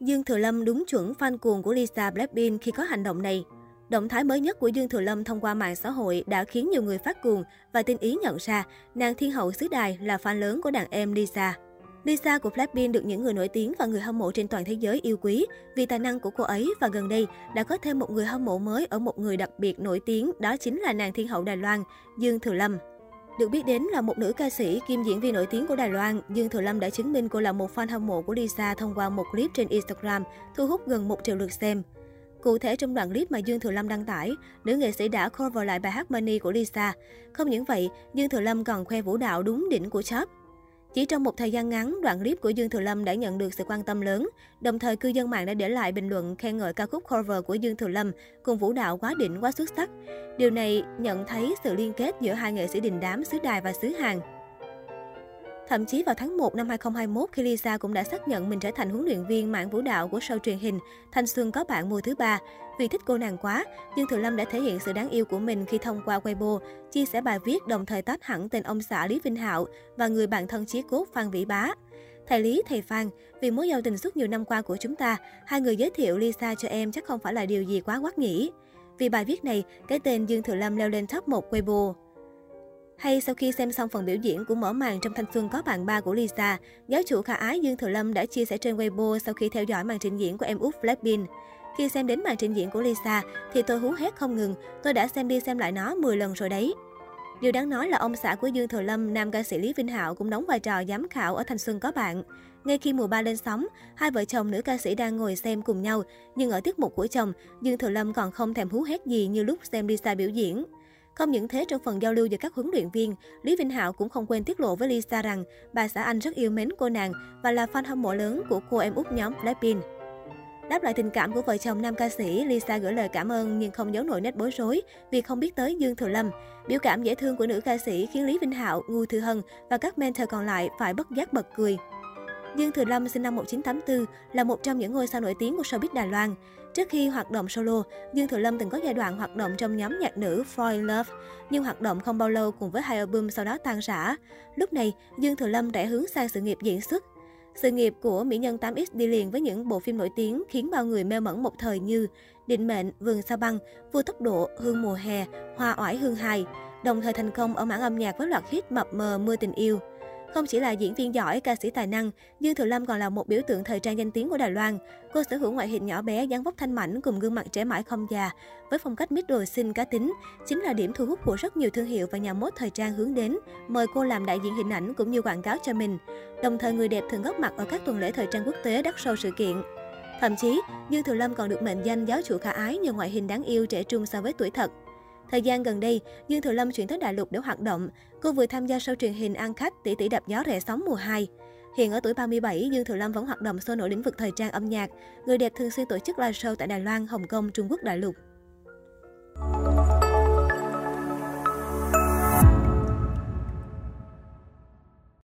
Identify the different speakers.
Speaker 1: Dương Thừa Lâm đúng chuẩn fan cuồng của Lisa Blackpink khi có hành động này. Động thái mới nhất của Dương Thừa Lâm thông qua mạng xã hội đã khiến nhiều người phát cuồng và tin ý nhận ra nàng thiên hậu xứ đài là fan lớn của đàn em Lisa. Lisa của Blackpink được những người nổi tiếng và người hâm mộ trên toàn thế giới yêu quý vì tài năng của cô ấy và gần đây đã có thêm một người hâm mộ mới ở một người đặc biệt nổi tiếng, đó chính là nàng thiên hậu Đài Loan, Dương Thừa Lâm. Được biết đến là một nữ ca sĩ kiêm diễn viên nổi tiếng của Đài Loan, Dương Thừa Lâm đã chứng minh cô là một fan hâm mộ của Lisa thông qua một clip trên Instagram thu hút gần 1 triệu lượt xem. Cụ thể trong đoạn clip mà Dương Thừa Lâm đăng tải, nữ nghệ sĩ đã cover lại bài hát Money của Lisa. Không những vậy, Dương Thừa Lâm còn khoe vũ đạo đúng đỉnh của Chop. Chỉ trong một thời gian ngắn, đoạn clip của Dương Thừa Lâm đã nhận được sự quan tâm lớn. Đồng thời, cư dân mạng đã để lại bình luận khen ngợi ca khúc cover của Dương Thừa Lâm cùng vũ đạo quá đỉnh, quá xuất sắc. Điều này nhận thấy sự liên kết giữa hai nghệ sĩ đình đám xứ Đài và xứ Hàn. Thậm chí vào tháng 1 năm 2021, khi Lisa cũng đã xác nhận mình trở thành huấn luyện viên mạng vũ đạo của show truyền hình Thanh Xuân có bạn mùa thứ ba. Vì thích cô nàng quá, Dương Thừa Lâm đã thể hiện sự đáng yêu của mình khi thông qua Weibo, chia sẻ bài viết đồng thời tách hẳn tên ông xã Lý Vinh Hạo và người bạn thân chí cốt Phan Vĩ Bá. Thầy Lý, thầy Phan, vì mối giao tình suốt nhiều năm qua của chúng ta, hai người giới thiệu Lisa cho em chắc không phải là điều gì quá quát nhỉ. Vì bài viết này, cái tên Dương Thừa Lâm leo lên top 1 Weibo. Hay sau khi xem xong phần biểu diễn của mở màn trong thanh xuân có bạn ba của Lisa, giáo chủ khả ái Dương Thừa Lâm đã chia sẻ trên Weibo sau khi theo dõi màn trình diễn của em út Blackpink. Khi xem đến màn trình diễn của Lisa thì tôi hú hét không ngừng, tôi đã xem đi xem lại nó 10 lần rồi đấy. Điều đáng nói là ông xã của Dương Thừa Lâm, nam ca sĩ Lý Vinh Hạo cũng đóng vai trò giám khảo ở Thanh Xuân có bạn. Ngay khi mùa ba lên sóng, hai vợ chồng nữ ca sĩ đang ngồi xem cùng nhau, nhưng ở tiết mục của chồng, Dương Thừa Lâm còn không thèm hú hét gì như lúc xem Lisa biểu diễn. Không những thế, trong phần giao lưu giữa các huấn luyện viên, Lý Vinh Hạo cũng không quên tiết lộ với Lisa rằng bà xã anh rất yêu mến cô nàng và là fan hâm mộ lớn của cô em út nhóm Blackpink. Đáp lại tình cảm của vợ chồng nam ca sĩ, Lisa gửi lời cảm ơn nhưng không giấu nổi nét bối rối vì không biết tới Dương Thừa Lâm. Biểu cảm dễ thương của nữ ca sĩ khiến Lý Vinh Hạo, Ngô Thư Hân và các mentor còn lại phải bất giác bật cười. Dương Thừa Lâm sinh năm 1984 là một trong những ngôi sao nổi tiếng của showbiz Đài Loan. Trước khi hoạt động solo, Dương Thừa Lâm từng có giai đoạn hoạt động trong nhóm nhạc nữ Freud Love, nhưng hoạt động không bao lâu cùng với hai album sau đó tan rã. Lúc này, Dương Thừa Lâm đã hướng sang sự nghiệp diễn xuất. Sự nghiệp của mỹ nhân 8X đi liền với những bộ phim nổi tiếng khiến bao người mê mẩn một thời như Định mệnh, Vườn sao băng, Vua tốc độ, Hương mùa hè, Hoa oải hương hài. Đồng thời thành công ở mảng âm nhạc với loạt hit mập mờ Mưa tình yêu. Không chỉ là diễn viên giỏi, ca sĩ tài năng, Dương Thừa Lâm còn là một biểu tượng thời trang danh tiếng của Đài Loan. Cô sở hữu ngoại hình nhỏ bé, dáng vóc thanh mảnh cùng gương mặt trẻ mãi không già, với phong cách middle xinh cá tính, chính là điểm thu hút của rất nhiều thương hiệu và nhà mốt thời trang hướng đến, mời cô làm đại diện hình ảnh cũng như quảng cáo cho mình. Đồng thời người đẹp thường góp mặt ở các tuần lễ thời trang quốc tế đắt sâu sự kiện. Thậm chí, Dương Thừa Lâm còn được mệnh danh giáo chủ khả ái nhờ ngoại hình đáng yêu trẻ trung so với tuổi thật. Thời gian gần đây, Dương Thừa Lâm chuyển tới đại lục để hoạt động. Cô vừa tham gia show truyền hình ăn khách tỷ tỷ đạp gió rẻ sóng mùa 2. Hiện ở tuổi 37, Dương Thừa Lâm vẫn hoạt động sôi nổi lĩnh vực thời trang âm nhạc. Người đẹp thường xuyên tổ chức live show tại Đài Loan, Hồng Kông, Trung Quốc đại lục.